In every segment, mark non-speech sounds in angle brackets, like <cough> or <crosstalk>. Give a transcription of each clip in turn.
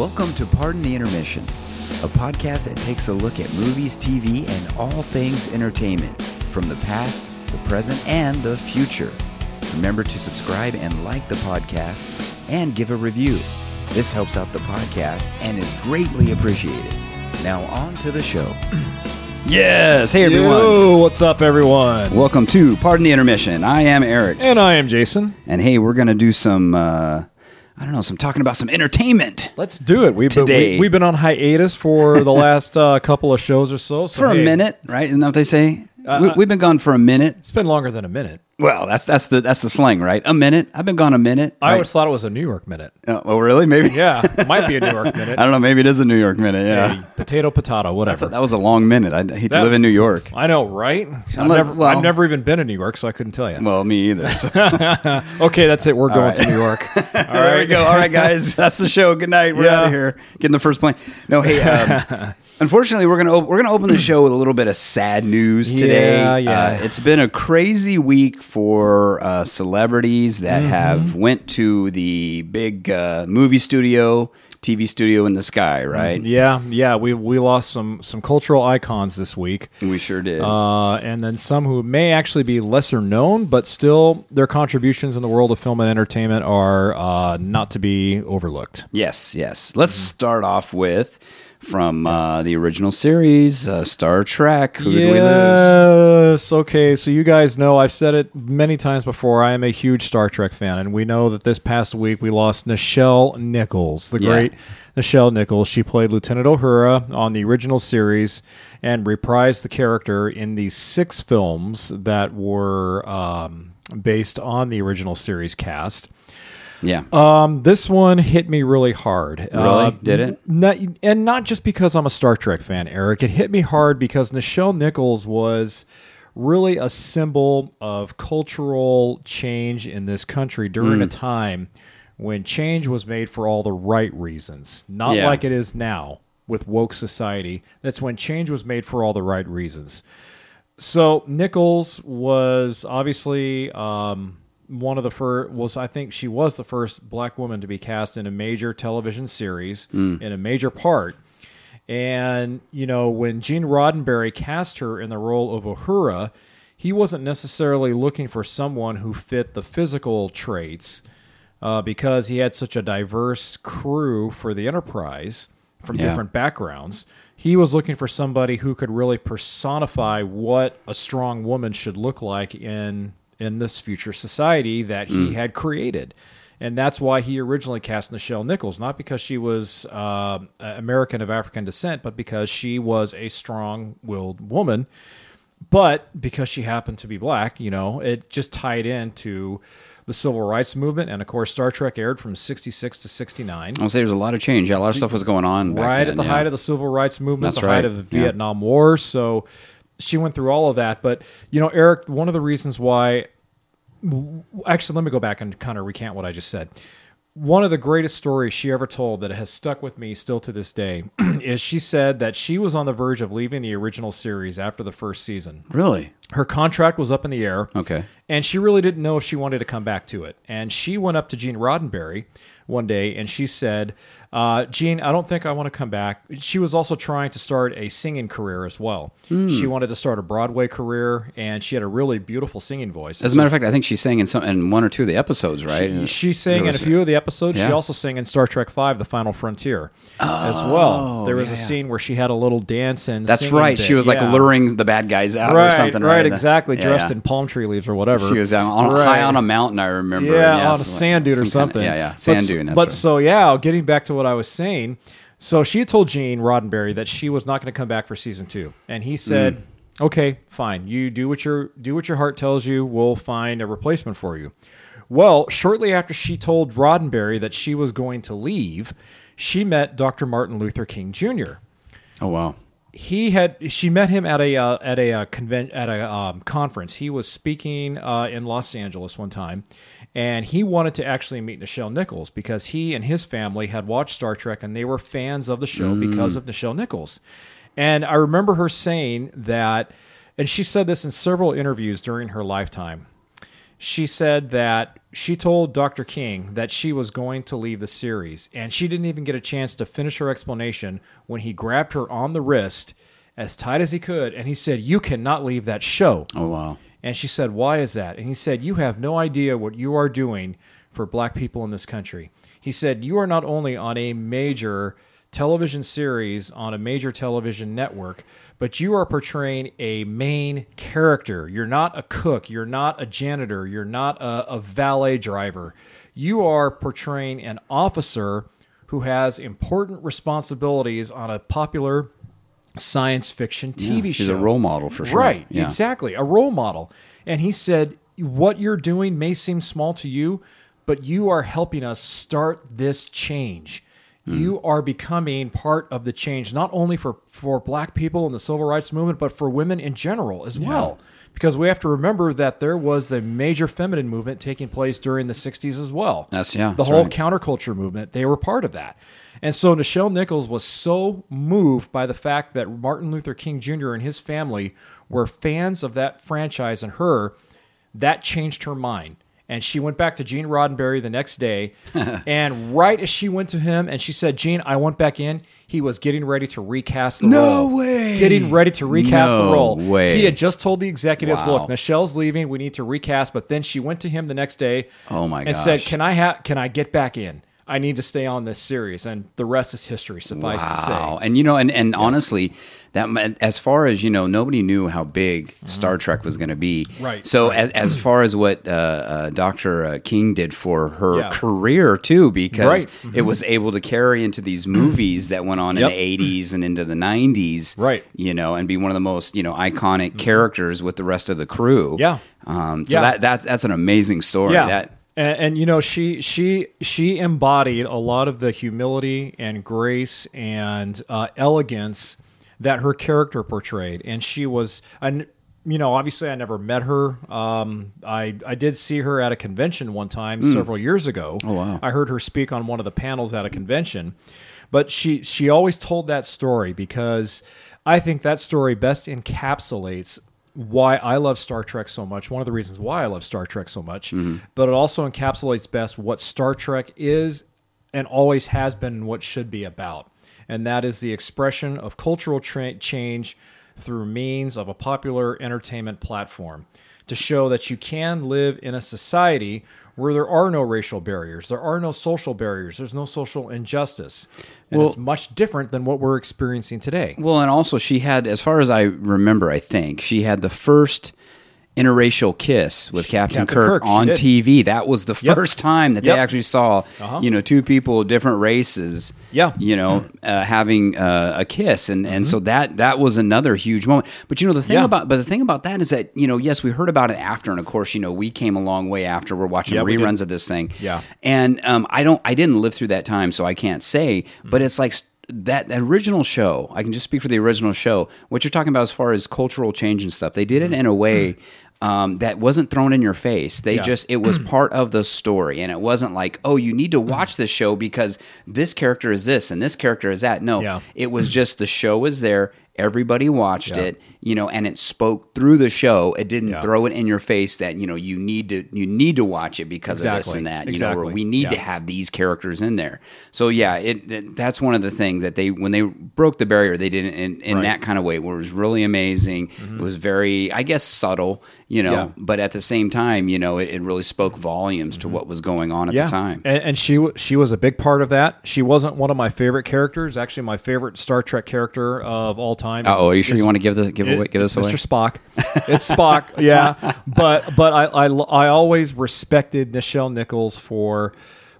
Welcome to Pardon the Intermission, a podcast that takes a look at movies, TV, and all things entertainment from the past, the present, and the future. Remember to subscribe and like the podcast and give a review. This helps out the podcast and is greatly appreciated. Now, on to the show. <clears throat> Yes. Hey, everyone. Yo, what's up, everyone? Welcome to Pardon the Intermission. I am Eric. And I am Jason. And hey, we're going to do some, uh, I don't know, some talking about some entertainment Let's do it. We've Today. Been, we, have been on hiatus for the <laughs> last uh, couple of shows or so. so for a minute, right? Isn't that what they say? Uh, we, we've been gone for a minute. It's been longer than a minute. Well, that's that's the that's the slang, right? A minute. I've been gone a minute. I right? always thought it was a New York minute. Oh, oh, really? Maybe. Yeah, might be a New York <laughs> minute. I don't know. Maybe it is a New York minute. Yeah. Hey, potato, potato, whatever. That was a long minute. I hate to live in New York. I know, right? I've never, well- I've never even been to New York, so I couldn't tell you. Well, me either. So. <laughs> okay, that's it. We're going right. to New York. <laughs> All there we go. All right, guys, that's the show. Good night. We're Yeah. out of here. Getting the first plane. No, hey. Um, unfortunately, we're gonna op- we're gonna open the show with a little bit of sad news today. Yeah, yeah. Uh, it's been a crazy week for uh, celebrities that Mm-hmm. have went to the big uh, movie studio, TV studio in the sky. Right? Yeah, yeah. We we lost some some cultural icons this week. We sure did. uh, and then some who may actually be lesser known, but still their contributions in the world of film and entertainment are uh, not to be overlooked. yes, yes. Let's Mm-hmm. start off with. From uh, the original series, uh, Star Trek. Who did we lose? Yes. Okay. So you guys know I've said it many times before. I am a huge Star Trek fan, and we know that this past week we lost Nichelle Nichols, the Yeah. great Nichelle Nichols. She played Lieutenant Uhura on the original series and reprised the character in the six films that were um, based on the original series cast. Yeah. Um, this one hit me really hard. Really? Did it? Not, and not just because I'm a Star Trek fan, Eric. It hit me hard because Nichelle Nichols was really a symbol of cultural change in this country during a Hmm. time when change was made for all the right reasons, not Yeah. like it is now with woke society. That's when change was made for all the right reasons. So Nichols was obviously um, one of the first. Was I think she was the first black woman to be cast in a major television series in a major part. And you know when Gene Roddenberry cast her in the role of Uhura, he wasn't necessarily looking for someone who fit the physical traits uh, because he had such a diverse crew for the Enterprise from Yeah. different backgrounds. He was looking for somebody who could really personify what a strong woman should look like in in this future society that he had created. And that's why he originally cast Nichelle Nichols, not because she was uh, American of African descent, but because she was a strong-willed woman. But because she happened to be black, you know, it just tied into the civil rights movement. And of course, Star Trek aired from 66 to 69 I'll say there's a lot of change. Yeah, a lot of stuff was going on. Back right then, at the yeah. height of the civil rights movement, That's the height of the Yeah. Vietnam War. So she went through all of that. But you know, Eric, one of the reasons why, actually, let me go back and kind of recant what I just said. One of the greatest stories she ever told that has stuck with me still to this day <clears throat> is she said that she was on the verge of leaving the original series after the first season. Really? Her contract was up in the air. Okay. And she really didn't know if she wanted to come back to it. And she went up to Gene Roddenberry one day and she said, uh, Gene, I don't think I want to come back. She was also trying to start a singing career as well. Hmm. She wanted to start a Broadway career and she had a really beautiful singing voice. As a matter of fact, I think she sang in some in one or two of the episodes, right? She sang There in a few of the episodes. She also sang in Star Trek V, The Final Frontier, as well. There was Oh, yeah, a scene where she had a little dance and That's right. She was like Yeah. luring the bad guys out right, or something, right? right? exactly. Yeah, dressed yeah. in palm tree leaves or whatever. She was on, on Right. high on a mountain. I remember. Yeah, on a sand dune or some kind of- something. yeah, yeah, sand s- dune. But right. so yeah, getting back to what I was saying. So she had told Gene Roddenberry that she was not going to come back for season two, and he said, Mm. "Okay, fine. You do what your do what your heart tells you. We'll find a replacement for you." Well, shortly after she told Roddenberry that she was going to leave, she met Dr. Martin Luther King Jr oh wow. he had she met him at a uh, at a uh, convent at a um, conference. He was speaking uh, in Los Angeles one time, and he wanted to actually meet Nichelle Nichols because he and his family had watched Star Trek and they were fans of the show because mm. of Nichelle Nichols. And I remember her saying that, and she said this in several interviews during her lifetime. she said that she told Dr. King that she was going to leave the series, and she didn't even get a chance to finish her explanation when he grabbed her on the wrist as tight as he could, and he said, "You cannot leave that show." Oh wow. And she said, Why is that? And he said, You have no idea what you are doing for black people in this country. He said, You are not only on a major television series on a major television network, but you are portraying a main character. You're not a cook, you're not a janitor, you're not a, a valet driver. You are portraying an officer who has important responsibilities on a popular science fiction TV Yeah, show. He's a role model for sure. Right, Yeah. exactly. A role model. And he said, What you're doing may seem small to you, but you are helping us start this change. Hmm. You are becoming part of the change, not only for, for black people in the civil rights movement, but for women in general as well. Because we have to remember that there was a major feminine movement taking place during the 60s as well. That's- yeah, The that's whole right. counterculture movement, they were part of that. And so Nichelle Nichols was so moved by the fact that Martin Luther King Jr. and his family were fans of that franchise and her, that changed her mind. And she went back to Gene Roddenberry the next day. <laughs> and right as she went to him and she said, Gene, I went back in, he was getting ready to recast the No role. way. Getting ready to recast No the role. way. He had just told the executives, Wow. look, Nichelle's leaving. We need to recast. But then she went to him the next day Oh my and said. Can I ha- can I get back in? I need to stay on this series, and the rest is history. Suffice to say, And you know, and, and honestly, that as far as you know, nobody knew how big Star Trek was going to be. Mm-hmm. Right, So right. as, as far as what uh, uh, Doctor uh, King did for her Yeah. career too, because Right. Mm-hmm. it was able to carry into these <clears throat> movies that went on Yep. in the '80s and into the '90s. Right. You know, and be one of the most you know iconic characters with the rest of the crew. Yeah. Um, so Yeah. that that's that's an amazing story. yeah. That and, and you know, she she she embodied a lot of the humility and grace and uh, elegance that her character portrayed, and she was and. You know, obviously, I never met her. Um, I I did see her at a convention one time several years ago. Oh wow. I heard her speak on one of the panels at a convention, but she she always told that story because I think that story best encapsulates why I love Star Trek so much. One of the reasons why I love Star Trek so much, mm-hmm. but it also encapsulates best what Star Trek is and always has been and what should be about. And that is the expression of cultural tra- change through means of a popular entertainment platform to show that you can live in a society where there are no racial barriers, there are no social barriers, there's no social injustice. And Well- it's much different than what we're experiencing today. Well, and also she had, as far as I remember, I think she had the first interracial kiss with Captain, Captain Kirk, Kirk, on. TV. That was the Yep. first time that Yep. they actually saw, Uh-huh. you know, two people, different races, Yeah. you know, uh, having uh, a kiss, and and so that that was another huge moment. But you know, the thing Mm-hmm. Yeah. about but the thing about that is that you know, yes, we heard about it after, and of course, you know, we came a long way after. We're watching Yeah, we reruns of this thing, Yeah. and um, I don't, I didn't live through that time, so I can't say. But it's like that, that original show. I can just speak for the original show. What you're talking about as far as cultural change and stuff, they did it in a way. Um, that wasn't thrown in your face. They Yeah. just it was <clears throat> part of the story, and it wasn't like, oh, you need to watch this show because this character is this and this character is that. No, Yeah. it was just the show was there. Everybody watched Yeah. it, you know, and it spoke through the show. It didn't Yeah. throw it in your face that you know you need to you need to watch it because of this and that. You know, or we need to have these characters in there. So yeah, it, it that's one of the things that they when they broke the barrier, they did it in, in Right. that kind of way where it was really amazing. Mm-hmm. It was very, I guess, subtle, you know, Yeah. but at the same time, you know, it, it really spoke volumes to mm-hmm. what was going on at yeah. the time. And, and she she was a big part of that. She wasn't one of my favorite characters. Actually, my favorite Star Trek character of all time. Oh, are you sure is- you want to give the give It- give this away? Mr. Spock. It's Spock, <laughs> yeah. But but I, I I always respected Nichelle Nichols for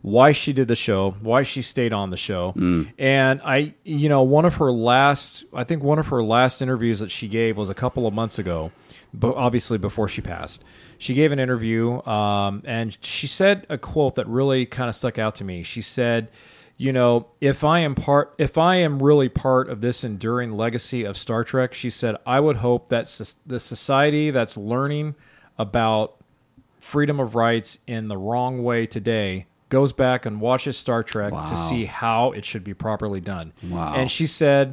why she did the show, why she stayed on the show, Mm. and I you know one of her last I think one of her last interviews that she gave was a couple of months ago, but obviously before she passed. She gave an interview, um, and she said a quote that really kind of stuck out to me. She said you know, if I am part, if I am really part of this enduring legacy of Star Trek, she said, I would hope that the society that's learning about freedom of rights in the wrong way today goes back and watches Star Trek Wow. to see how it should be properly done. Wow. And she said,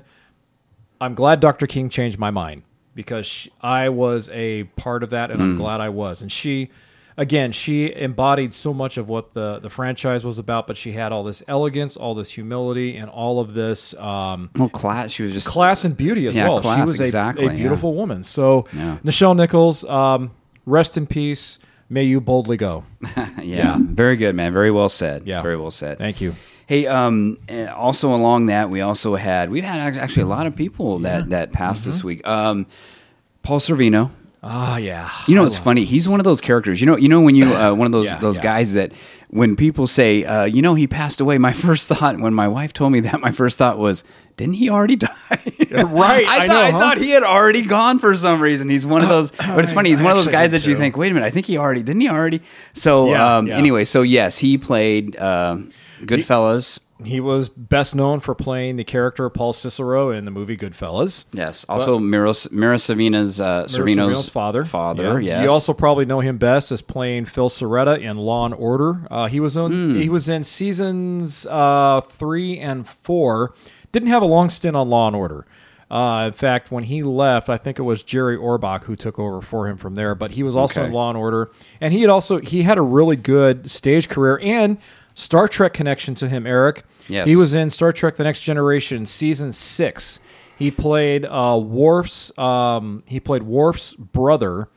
I'm glad Dr. King changed my mind because she, I was a part of that and I'm mm. glad I was. And she, again, she embodied so much of what the the franchise was about, but she had all this elegance, all this humility, and all of this um, Well, class. She was just class and beauty as Yeah, well. class, she was a, exactly, a beautiful woman. So, Yeah. Nichelle Nichols, um, rest in peace. May you boldly go. <laughs> yeah, very good, man. Very well said. Yeah. very well said. Thank you. Hey, um, also along that, we also had we've had actually a lot of people that that passed this Mm-hmm. week. Um, Paul Sorvino. Oh yeah. You know, it's funny. He's one of those characters. You know, you know when you uh, one of those <laughs> Yeah, those yeah. guys that when people say, uh, you know, he passed away. My <laughs> first thought when my wife told me that, my first thought was, didn't he already <laughs> die? Right, I, I thought, know, I huh? thought he had already gone for some reason. He's one of <coughs> those. But it's funny. He's one of those guys that you think, wait a minute, I think he already didn't he already? So Yeah, um, anyway, so yes, he played uh, Goodfellas. He was best known for playing the character Paul Cicero in the movie Goodfellas. Yes. Also, Mira, Savina's uh, Sorvino's, father. Father. Yeah. Yes. You also probably know him best as playing Phil Cerreta in Law and Order. Uh, he was on. Hmm. He was in seasons uh, three and four. Didn't have a long stint on Law and Order. Uh, in fact, when he left, I think it was Jerry Orbach who took over for him from there. But he was also Okay. in Law and Order, and he had also he had a really good stage career and Star Trek connection to him. Eric, Yes. he was in Star Trek: The Next Generation, season six. He played uh, Worf's. Um, he played Worf's brother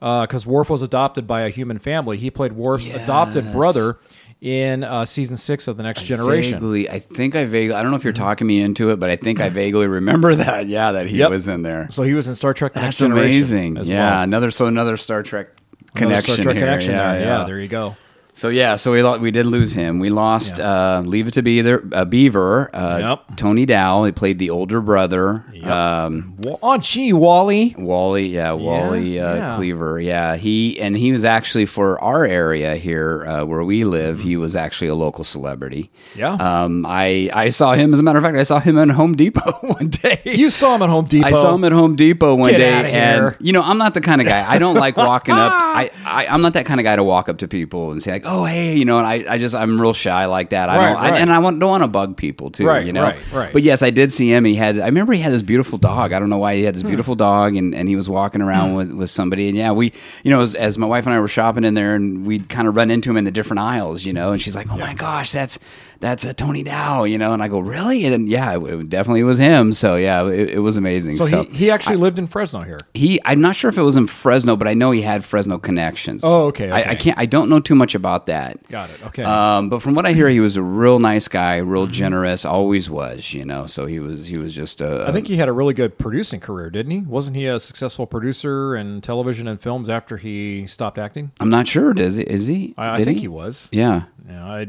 because Worf was adopted by a human family. He played Worf's adopted brother in uh, season six of The Next Generation. Vaguely, I think I vaguely. I don't know if you're talking me into it, but I think I vaguely remember <laughs> that. Yeah, that he Yep. was in there. So he was in Star Trek: The That's Next Generation. amazing. As yeah, well. another so another Star Trek Another connection Star Trek here. connection yeah, there. yeah. Yeah, there you go. So yeah, so we lo- we did lose him. We lost uh, Leave It to Beaver, uh, Beaver uh, Yep. Tony Dow. He played the older brother. Um, Oh, gee, Wally. Wally, yeah, Wally uh, yeah. Cleaver, yeah. He and he was actually for our area here uh, where we live. Mm-hmm. He was actually a local celebrity. Yeah. Um, I I saw him. As a matter of fact, I saw him in Home Depot <laughs> one day. You saw him at Home Depot. I saw him at Home Depot one Get day, outta and here. you know I'm not the kind of guy. I don't like walking up. <laughs> I, I I'm not that kind of guy to walk up to people and say like, "Oh, hey," you know. And I, I just I'm real shy like that. I Right, don't, I, right. and I want, don't want to bug people too. Right, you know. right, right. But yes, I did see him. He had. I remember he had this beautiful dog. I don't know why he had Hmm. this beautiful dog, and, and he was walking around with, with somebody. And yeah, we, you know, as, as my wife and I were shopping in there, and we'd kind of run into him in the different aisles, you know. And she's like, "Oh my gosh, that's." That's a Tony Dow, you know, and I go, really? And then, yeah, it, it definitely was him. So yeah, it, it was amazing. So, he, he actually lived in Fresno here. He, I'm not sure if it was in Fresno, but I know he had Fresno connections. Oh, okay, I, I can't. I don't know too much about that. Got it, okay. Um, but from what I hear, he was a real nice guy, real Mm-hmm. generous. Always was, you know. So he was. He was just a. I think he had a really good producing career, didn't he? Wasn't he a successful producer in television and films after he stopped acting? I'm not sure. Is he? Is he? I, I think he? was. Yeah. Yeah, I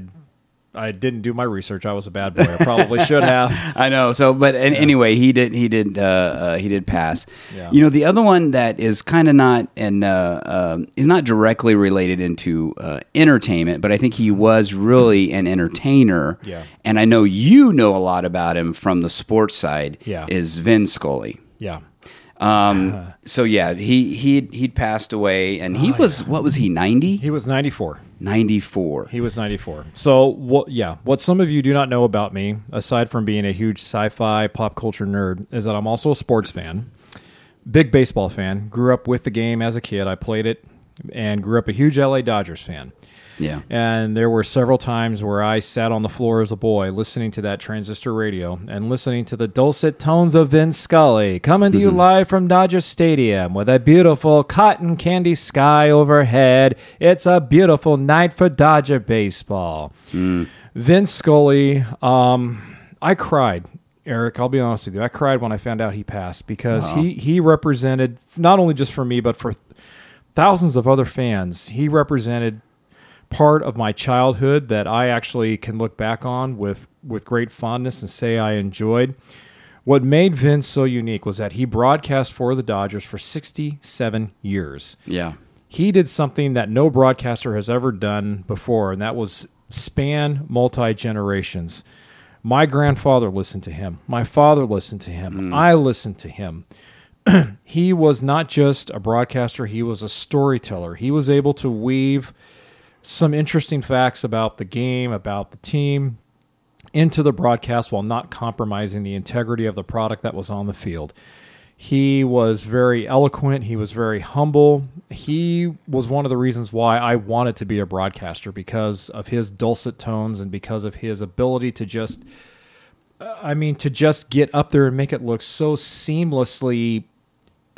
I didn't do my research. I was a bad boy. I probably should have. <laughs> I know. So, but an anyway, he did. He did. Uh, uh, he did pass. Yeah. You know, the other one that is kind of not and uh, um is not directly related into uh, entertainment, but I think he was really an entertainer. Yeah. And I know you know a lot about him from the sports side. Yeah. Is Vin Scully. Yeah. Um. <laughs> So yeah, he he he'd passed away, and Oh, he was what was he ninety? He was 94. Ninety four. He was 94. So, what yeah, what some of you do not know about me, aside from being a huge sci-fi pop culture nerd, is that I'm also a sports fan. Big baseball fan. Grew up with the game as a kid. I played it and grew up a huge LA Dodgers fan. Yeah. And there were several times where I sat on the floor as a boy listening to that transistor radio and listening to the dulcet tones of Vin Scully coming to you live from Dodger Stadium with a beautiful cotton candy sky overhead. It's a beautiful night for Dodger baseball. Vin Scully, um, I cried. Eric, I'll be honest with you. I cried when I found out he passed because he, he represented, not only just for me, but for thousands of other fans, he represented part of my childhood that I actually can look back on with with great fondness and say I enjoyed. What made Vince so unique was that he broadcast for the Dodgers for 67 years. Yeah. He did something that no broadcaster has ever done before, and that was span multi generations. My grandfather listened to him. My father listened to him. Mm. I listened to him <clears throat> he was not just a broadcaster, he was a storyteller. He was able to weave some interesting facts about the game, about the team into the broadcast while not compromising the integrity of the product that was on the field. He was very eloquent. He was very humble. He was one of the reasons why I wanted to be a broadcaster because of his dulcet tones and because of his ability to just, uh, I mean, to just get up there and make it look so seamlessly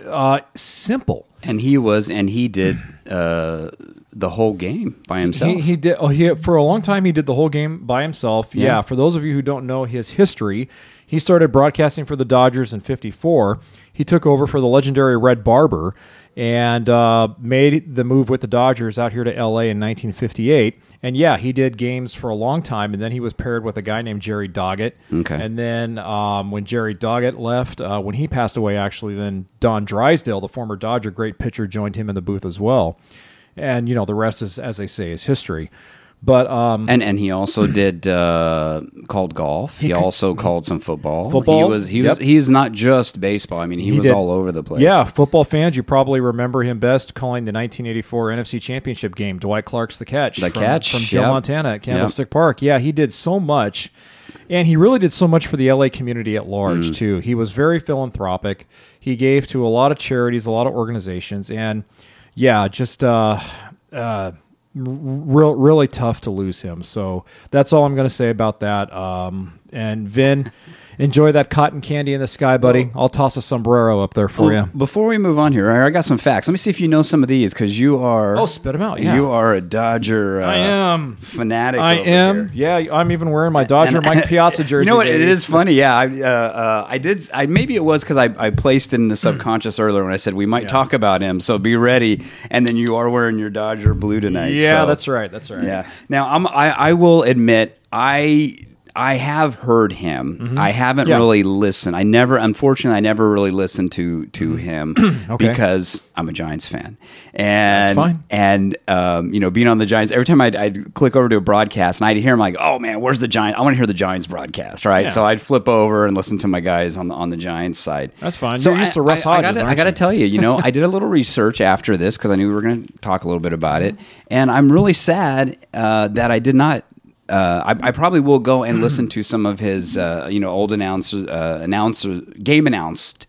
uh, simple. And he was, and he did uh, the whole game by himself. He, he did. Oh, he for a long time he did the whole game by himself. Yeah. For those of you who don't know his history, he started broadcasting for the Dodgers in '54. He took over for the legendary Red Barber and uh, made the move with the Dodgers out here to LA in 1958. And yeah, he did games for a long time, and then he was paired with a guy named Jerry Doggett. Okay. And then um, when Jerry Doggett left, uh, when he passed away, actually, then Don Drysdale, the former Dodger great pitcher, joined him in the booth as well. And you know the rest is, as they say, is history. But um, and and he also <clears throat> did uh, called golf. He, also called some football. Football, He was he yep. was he's not just baseball. I mean, he, was did. all over the place. Yeah, football fans, you probably remember him best calling the 1984 NFC Championship game. Dwight Clark's the catch. The from, catch, from Joe yep. Montana at Candlestick Park. Yeah, he did so much, and he really did so much for the LA community at large Mm. too. He was very philanthropic. He gave to a lot of charities, a lot of organizations, and yeah, just uh, uh, real really tough to lose him. So that's all I'm going to say about that. Um, and Vin, enjoy that cotton candy in the sky, buddy. I'll toss a sombrero up there for Well, you. Before we move on here, I got some facts. Let me see if you know some of these because you are. Oh, spit 'em out, yeah. You are a Dodger. Uh, I am. fanatic. I over am. here. Yeah, I'm even wearing my Dodger And- Mike Piazza <laughs> jersey. You know what? It baby. is funny. Yeah, I, uh, uh, I did. I maybe it was because I, I placed in the subconscious earlier when I said we might talk about him. So be ready. And then you are wearing your Dodger blue tonight. Yeah, so- that's right. That's right. Yeah. Now I'm. I, I will admit I. I have heard him. I haven't Mm-hmm. Yeah. really listened. I never, unfortunately, I never really listened to to him Mm-hmm. <clears throat> Okay. because I'm a Giants fan. And fine. and um, you know, being on the Giants, every time I'd, I'd click over to a broadcast and I'd hear him like, "Oh man, where's the Giants? I want to hear the Giants broadcast." Right? Yeah. So I'd flip over and listen to my guys on the on the Giants side. That's fine. So You're used I- to Russ I, Hodges, I gotta tell you, you know, <laughs> I did a little research after this because I knew we were going to talk a little bit about it, and I'm really sad uh, that I did not. Uh, I, I probably will go and listen to some of his, uh, you know, old announcer, uh, announcer game announced,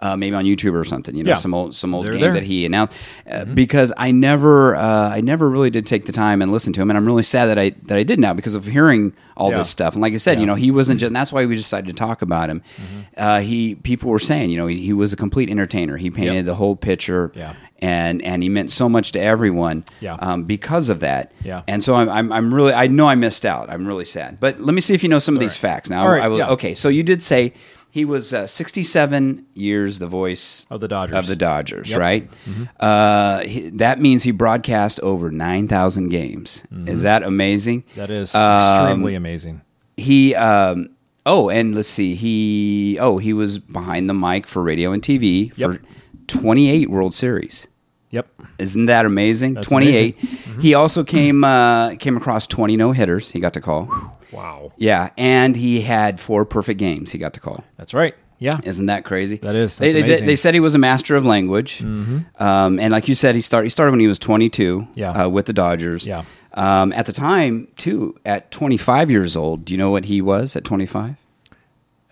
uh, maybe on YouTube or something. You know, Yeah. some old some old They're games there. Mm-hmm. that he announced uh, because I never uh, I never really did take the time and listen to him, and I'm really sad that I that I did now because of hearing all Yeah. this stuff. And like I said, you know, he wasn't just. And that's why we decided to talk about him. Mm-hmm. Uh, he people were saying, you know, he, he was a complete entertainer. He painted Yep. the whole picture. Yeah. And, and he meant so much to everyone Yeah. um, because of that. Yeah. And so I'm, I'm, I'm really, I know I missed out. I'm really sad. But let me see if you know some of these right. facts. Now, All right, I will, yeah. okay, so you did say he was uh, 67 years the voice Of the Dodgers. Of the Dodgers, Yep. Mm-hmm. right? Uh, he, that means he broadcast over 9,000 games. Is that amazing? Mm-hmm. That is Um, extremely amazing. he um oh and let's see he oh he was behind the mic for radio and tv Yep. for 28 world series Yep. isn't that amazing That's 28 amazing. he also came uh came across 20 no hitters he got to call Wow. yeah and he had four perfect games he got to call That's right. Yeah. isn't that crazy? That is. They, they. Mm-hmm. they said he was a master of language, um, and like you said, he started. He started when he was 22. Yeah. Uh, with the Dodgers. Yeah. Um, at the time, too, at 25 years old, do you know what he was at 25?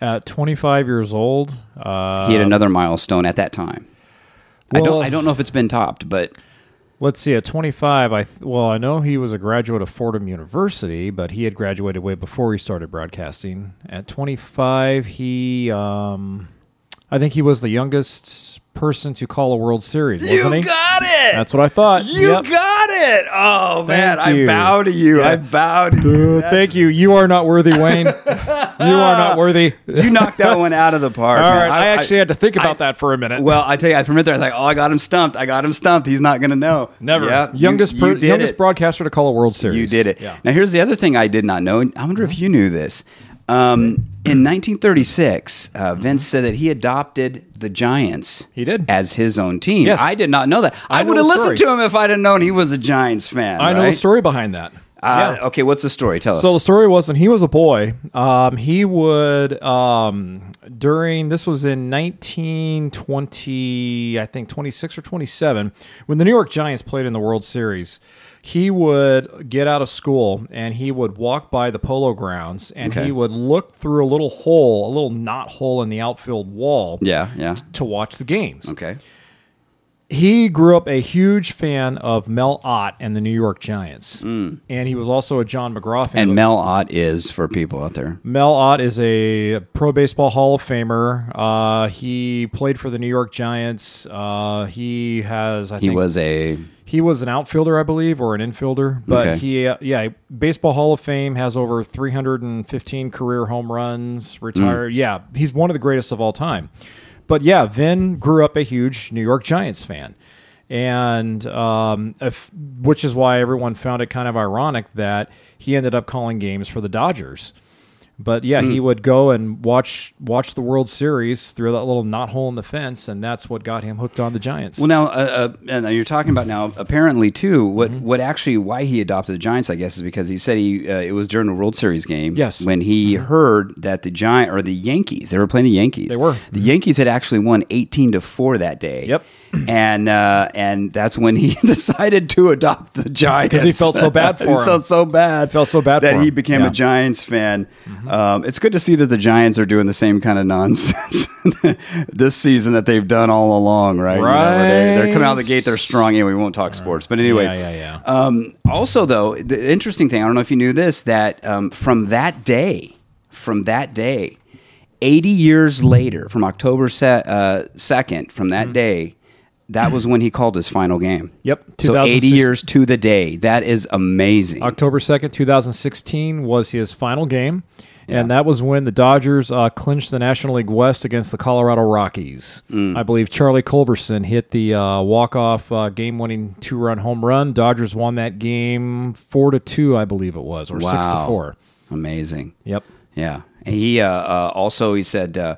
At 25 years old, uh, he had another milestone at that time. I don't. I don't know if it's been topped, but let's see. At 25, I well, I know he was a graduate of Fordham University, but he had graduated way before he started broadcasting. At 25, he, um, I think he was the youngest person to call a World Series, wasn't he? You got it. That's what I thought. you Yep. got it. Oh man, I bow to you. I bow to you. thank you. You are not worthy, Wayne. <laughs> <laughs> you are not <laughs> worthy. You knocked that one out of the park. All right, I, actually had to think about that for a minute. Well, I tell you, I from right there, I was like, "Oh, I got him stumped. I got him stumped. He's not going to know." Never. Yeah, youngest you per- youngest it. broadcaster to call a World Series. You did it. Yeah. Now, here's the other thing I did not know. and I wonder if you knew this. Um, in 1936, uh, Vince said that he adopted the Giants. He did. as his own team. Yes. I did not know that. I, I would have listened to him if I'd have known he was a Giants fan. I know right? the story behind that. Uh, Yeah. Okay, what's the story? Tell us. So the story was when he was a boy, um, he would um, during this was in 1920, I think 26 or 27, when the New York Giants played in the World Series. He would get out of school and he would walk by the polo grounds and Okay. he would look through a little hole, a little knot hole in the outfield wall yeah, yeah. to watch the games. Okay. He grew up a huge fan of Mel Ott and the New York Giants. And he was also a John McGraw fan. And Mel Ott is for people out there. Mel Ott is a Pro Baseball Hall of Famer. Uh, he played for the New York Giants. Uh, he has, I He think, was a he was an outfielder, I believe, or an infielder. But Okay. he, uh, yeah, Baseball Hall of Fame has over 315 career home runs. Retired, yeah, he's one of the greatest of all time. But yeah, Vin grew up a huge New York Giants fan, and um, if, which is why everyone found it kind of ironic that he ended up calling games for the Dodgers. But yeah, he would go and watch watch the World Series through that little knot hole in the fence, and that's what got him hooked on the Giants. Well, now, uh, uh, and you're talking about now. Apparently, too, what Mm-hmm. what actually why he adopted the Giants, I guess, is because he said he uh, it was during a World Series game. Yes. Mm-hmm. when he heard that the Giant or the Yankees, they were playing the Yankees. They were. The Yankees had actually won 18 to four that day. Yep. And uh, and that's when he <laughs> decided to adopt the Giants 'Cause he felt so bad <laughs> for he him. felt so bad. Felt so bad that he became Yeah. Mm-hmm. a Giants fan. Um, it's good to see that the Giants are doing the same kind of nonsense <laughs> this season that they've done all along, right? You know, they're, they're coming out of the gate, they're strong. Anyway, we won't talk sports, but anyway, Yeah, yeah, yeah. Um, also, though, the interesting thing I don't know if you knew this that um, from that day, from that day, eighty years later, from October uh, second, from that Mm-hmm. day. That was when he called his final game. Yep, So 80 years to the day. That is amazing. October 2nd, 2016 was his final game. And that was when the Dodgers uh, clinched the National League West against the Colorado Rockies. Mm. I believe Charlie Culberson hit the uh, walk-off uh, game-winning two-run home run. Dodgers won that game four to two, I believe it was, or six to four. Amazing. Yep. Yeah, and he uh, uh, also he said, uh,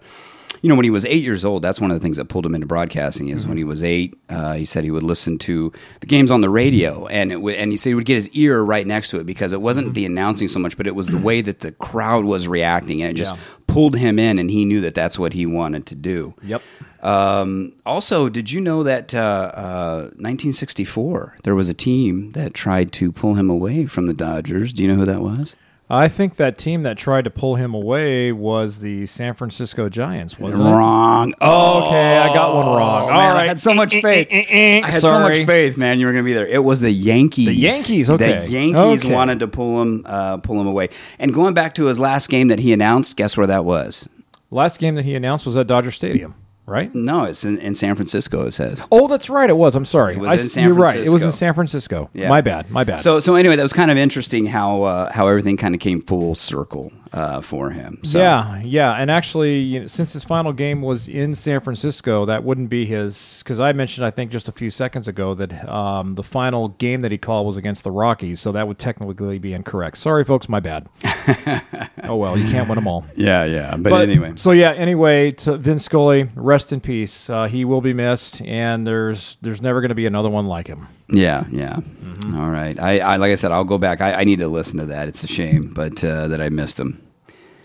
you know, when he was eight years old, that's one of the things that pulled him into broadcasting. Is when he was eight, uh, he said he would listen to the games on the radio, and it would, and he said he would get his ear right next to it because it wasn't the announcing so much, but it was the way that the crowd was reacting, and it just Yeah. pulled him in, and he knew that that's what he wanted to do. Yep. Um, also, did you know that uh, uh, 1964 there was a team that tried to pull him away from the Dodgers? Do you know who that was? I think that team that tried to pull him away was the San Francisco Giants, wasn't it? Wrong. Okay, I got one wrong. Oh, All man, I had so much Eh, eh, faith. eh, eh, eh. I had so much faith, man. You were going to be there. It was the Yankees. The Yankees, okay. The Yankees Okay. wanted to pull him, uh, pull him away. And going back to his last game that he announced, guess where that was? Last game that he announced was at Dodger Stadium, right? No, it's in, in San Francisco. It says. Oh, that's right. It was. I'm sorry. It was I, in San you're right. It was in San Francisco. Yeah. My bad. My bad. So, so anyway, that was kind of interesting how uh, how everything kind of came full circle uh, for him. So, yeah, yeah, and actually, you know, since his final game was in San Francisco, that wouldn't be his. Because I mentioned, I think, just a few seconds ago that um, the final game that he called was against the Rockies, so that would technically be incorrect. Sorry, folks, my bad. <laughs> oh well, you can't win them all. yeah, yeah. But, anyway, so yeah. Anyway, to Vince Scully, rest in peace. Uh, he will be missed, and there's there's never going to be another one like him. Yeah, yeah. Mm-hmm. All right. I, I like I said, I'll go back. I, I need to listen to that. It's a shame, but uh, that I missed him.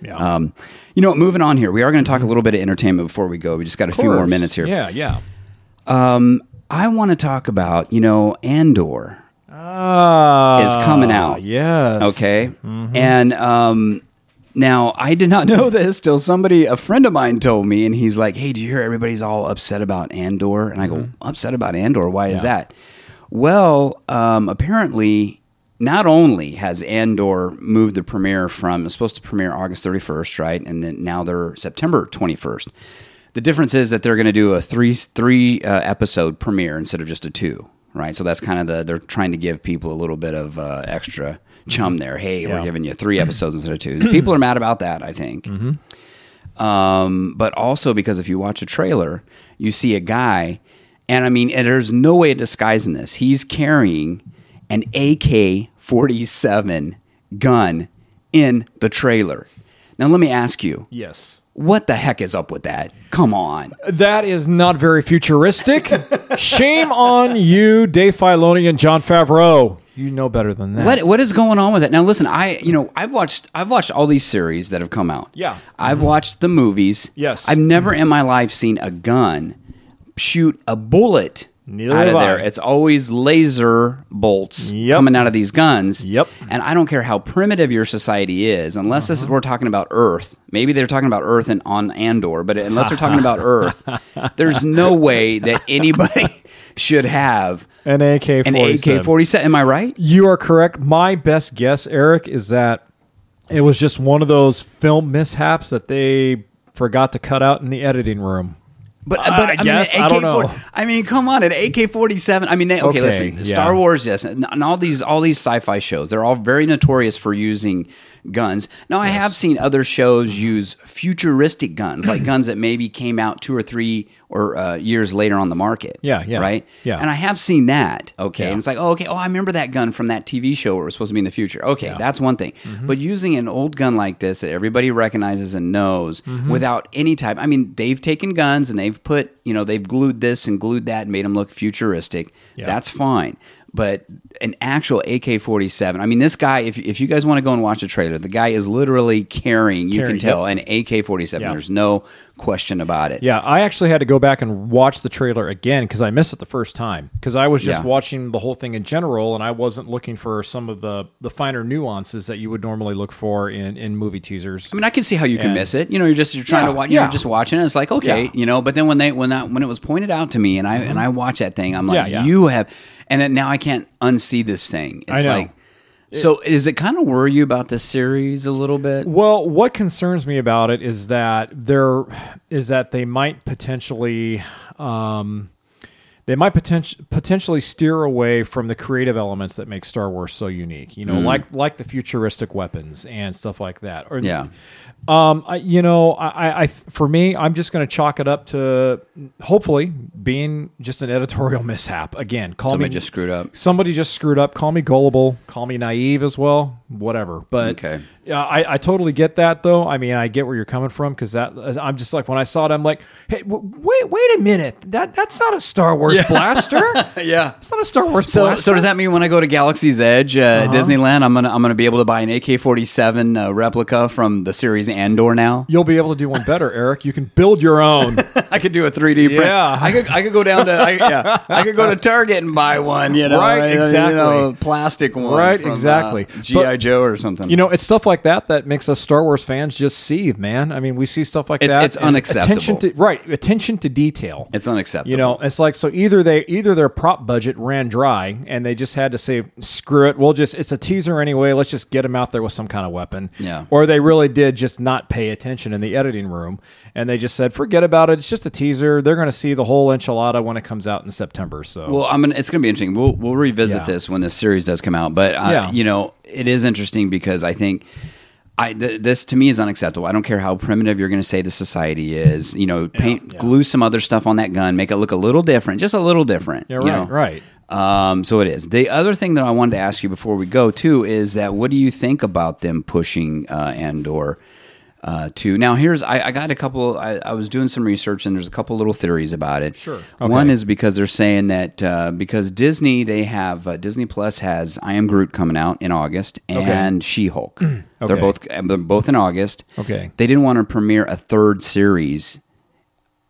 Yeah. Um, you know, moving on here, we are going to talk a little bit of entertainment before we go. We just got a few more minutes here. Yeah, yeah. Um, I want to talk about you know Andor. Ah, Is coming out. Yes. Okay, Mm-hmm. and um, now I did not <laughs> know this till somebody, a friend of mine, told me, and he's like, "Hey, do you hear everybody's all upset about Andor?" And I go, "Upset about Andor? Why is Mm-hmm. That?" Well, um, apparently, not only has Andor moved the premiere from it's supposed to premiere August thirty first, right, and then now they're September twenty first. The difference is that they're going to do a three three uh, episode premiere instead of just a two, right? So that's kind of the they're trying to give people a little bit of uh, extra chum there. Hey, we're giving you three episodes instead of two. people are mad about that, I think. Um, but also because if you watch a trailer, you see a guy, and I mean, and there's no way of disguising this. He's carrying an AK 47 gun in the trailer. Now, let me ask you, Yes. what the heck is up with that? Come on. That is not very futuristic. <laughs> Shame on you, Dave Filoni and Jon Favreau. You know better than that. What what is going on with it now? Listen, I you know I've watched I've watched all these series that have come out. Yeah. I've watched the movies. Yes. I've never in my life seen a gun shoot a bullet Neither out of I. there. It's always laser bolts Yep. coming out of these guns. Yep. And I don't care how primitive your society is, unless this is Uh-huh. we're talking about Earth. Maybe they're talking about Earth and on Andor, but unless they're talking about <laughs> Earth, there's no way that anybody <laughs> should have An AK an AK forty seven. Am I right? You are correct. My best guess, Eric, is that it was just one of those film mishaps that they forgot to cut out in the editing room. But, I but I, mean, guess, an I don't AK-40 know. I mean, come on, an AK forty seven. I mean, they, okay, Okay, listen, yeah. Star Wars, yes, and, and all these all these sci fi shows, they're all very notorious for using guns. Now, I have seen other shows use futuristic guns, like <clears throat> guns that maybe came out two or three or uh, years later on the market. Yeah, yeah, right. yeah. and I have seen that. Okay, Yeah. and it's like, oh, okay, oh, I remember that gun from that TV show where it was supposed to be in the future. Okay, Yeah. Mm-hmm. that's one thing. But using an old gun like this that everybody recognizes and knows Mm-hmm. without any type, I mean, they've taken guns and they've put, you know, they've glued this and glued that and made them look futuristic. Yeah. That's fine. But an actual AK 47, I mean, this guy, if, if you guys want to go and watch a trailer, the guy is literally carrying, you Carrying, can tell, yep. an AK 47. Yeah. There's no question about it. Yeah, I actually had to go back and watch the trailer again because I missed it the first time because I was just Yeah. watching the whole thing in general and I wasn't looking for some of the the finer nuances that you would normally look for in in movie teasers. I mean, I can see how you can And- miss it. You know, you're just you're trying Yeah, to watch. You're yeah. just watching. it. It's like okay, you know. But then when they when that when it was pointed out to me, and I and I watch that thing, I'm like, Mm-hmm. You have, and then now I can't unsee this thing. It's I know. like, so is it kind of worry you about this series a little bit? Well, what concerns me about it is that there is that they might potentially um, they might potent- potentially steer away from the creative elements that make Star Wars so unique. You know, Mm. like like the futuristic weapons and stuff like that. Or Yeah. Um, I, you know, I, I, I, for me, I'm just going to chalk it up to hopefully being just an editorial <laughs> mishap. Again, call Somebody me just screwed up. Somebody just screwed up. Call me gullible. Call me naive as well. Whatever. But Okay. yeah, I, I totally get that though. I mean, I get where you're coming from because that I'm just like when I saw it, I'm like, hey, w- wait, wait a minute. That that's not a Star Wars blaster. <laughs> Yeah. It's not a Star Wars So, blaster. so does that mean when I go to Galaxy's Edge, uh, Uh-huh. Disneyland, I'm gonna I'm gonna be able to buy an AK-47 uh, replica from the series Andor now? You'll be able to do one better, Eric. You can build your own. <laughs> I could do a 3D print. Yeah. I could I could go down to I, yeah, I could go to Target and buy one. You know, Right, exactly. You know, plastic one. Right, from, exactly. Uh, GI But- Joe or something. You know, it's stuff like that that makes us Star Wars fans just seethe, man. I mean, we see stuff like It's- that. it's unacceptable. Attention to right, attention to detail. it's unacceptable. You know, it's like so either they either their prop budget ran dry and they just had to say screw it, we'll just it's a teaser anyway, let's just get them out there with some kind of weapon. Yeah. Or they really did just not pay attention in the editing room and they just said forget about it, it's just a teaser. They're going to see the whole enchilada when it comes out in September. So Well, I'm gonna, it's going to be interesting. We'll we'll revisit Yeah. this when the series does come out. But uh, Yeah. you know, it is interesting because I think. I, th- this to me is unacceptable. I don't care how primitive you're going to say the society is. You know, paint, yeah. glue some other stuff on that gun, make it look a little different, just a little different. Yeah, right, know? right. Um, so it is. The other thing that I wanted to ask you before we go too is that what do you think about them pushing uh, Andor uh, to now? Here's I, I got a couple. I, I was doing some research and there's a couple little theories about it. Sure. One is because they're saying that uh, because Disney they have uh, Disney Plus has I Am Groot coming out in August and She Hulk. <clears throat> They're both they're both in August. Okay. They didn't want to premiere a third series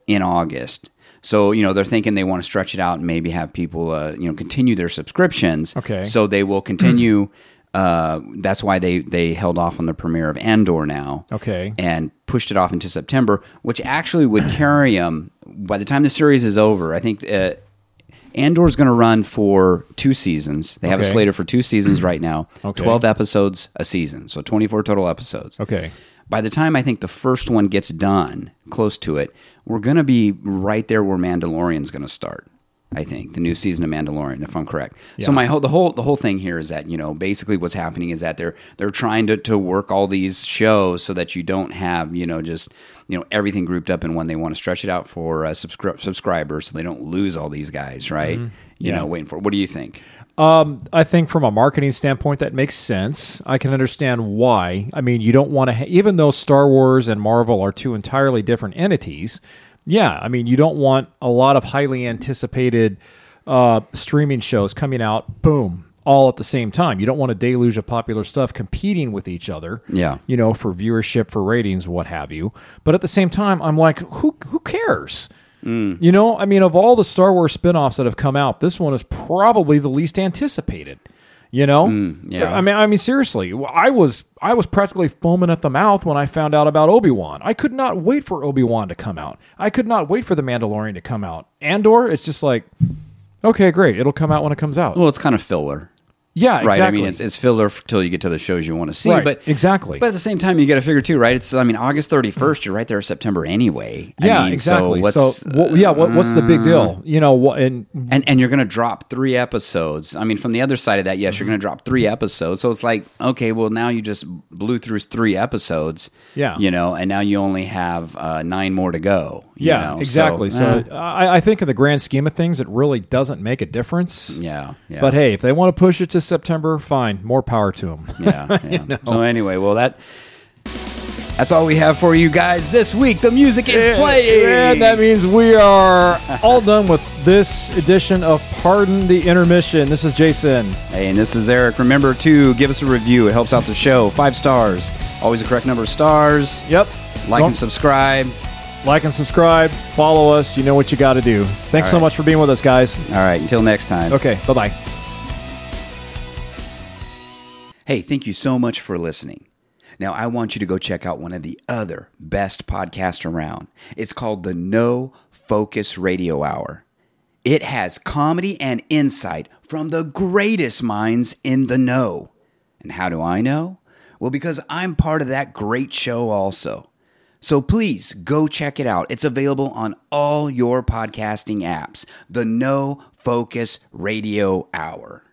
in August. So you know they're thinking they want to stretch it out and maybe have people uh, you know continue their subscriptions. Okay. So they will continue. <clears throat> uh, that's why they they held off on the premiere of Andor now. Okay. And pushed it off into September, which actually would <clears throat> carry them by the time the series is over. I think. Uh, Andor's going to run for two seasons. They have it Okay. slated for two seasons <clears throat> right now. Okay. 12 episodes a season. So 24 total episodes Okay. by the time I think the first one gets done, close to it, we're going to be right there where Mandalorian's going to start. I think the new season of Mandalorian, if I'm correct. So my whole the whole the whole thing here is that you know basically what's happening is that they're they're trying to to work all these shows so that you don't have you know just you know everything grouped up in one. They want to stretch it out for uh, subscri- subscribers so they don't lose all these guys, right? You Mm-hmm. Yeah. know, waiting for. What do you think? Um, I think from a marketing standpoint, that makes sense. I can understand why. I mean, you don't want to, ha- even though Star Wars and Marvel are two entirely different entities. Yeah, I mean, you don't want a lot of highly anticipated uh, streaming shows coming out, boom, all at the same time. You don't want a deluge of popular stuff competing with each other. Yeah. You know, for viewership, for ratings, what have you. But at the same time, I'm like, who who cares? You know, I mean, of all the Star Wars spin-offs that have come out, this one is probably the least anticipated. You know, mm, yeah. I mean, I mean, seriously, I was I was practically foaming at the mouth when I found out about Obi Wan. I could not wait for Obi Wan to come out. I could not wait for the Mandalorian to come out. Andor, it's just like, okay, great, it'll come out when it comes out. Well, it's kind of filler. Yeah, Right. exactly. I mean, it's, it's filler till you get to the shows you want to see. Right, But exactly. But at the same time, you got to figure too, right? It's I mean, August thirty first. You're right there, September anyway. I yeah, mean, exactly. So, So, let's, yeah, what, what's the big deal? You know, what and and and you're going to drop three episodes. I mean, from the other side of that, yes, you're Mm-hmm. going to drop three episodes. So it's like, okay, well, now you just blew through three episodes. Yeah. you know, and now you only have uh, nine more to go. You yeah, know? exactly. So, eh, I, I think in the grand scheme of things, it really doesn't make a difference. yeah, yeah. But hey, if they want to push it to September, fine. More power to them. yeah, <laughs> yeah. So anyway, well that. That's all we have for you guys this week. The music is playing. And that means we are all done with this edition of Pardon the Intermission. This is Jason. Hey, and this is Eric. Remember to give us a review. It helps out the show. Five stars. Always the correct number of stars. Yep. Like Don't- and subscribe. Like and subscribe. Follow us. You know what you got to do. Thanks All so much for being with us, guys. All right. Until next time. Okay. Bye bye. Hey, thank you so much for listening. Now, I want you to go check out one of the other best podcasts around. It's called the No Focus Radio Hour. It has comedy and insight from the greatest minds in the know. And how do I know? Well, because I'm part of that great show also. So please go check it out. It's available on all your podcasting apps. The No Focus Radio Hour.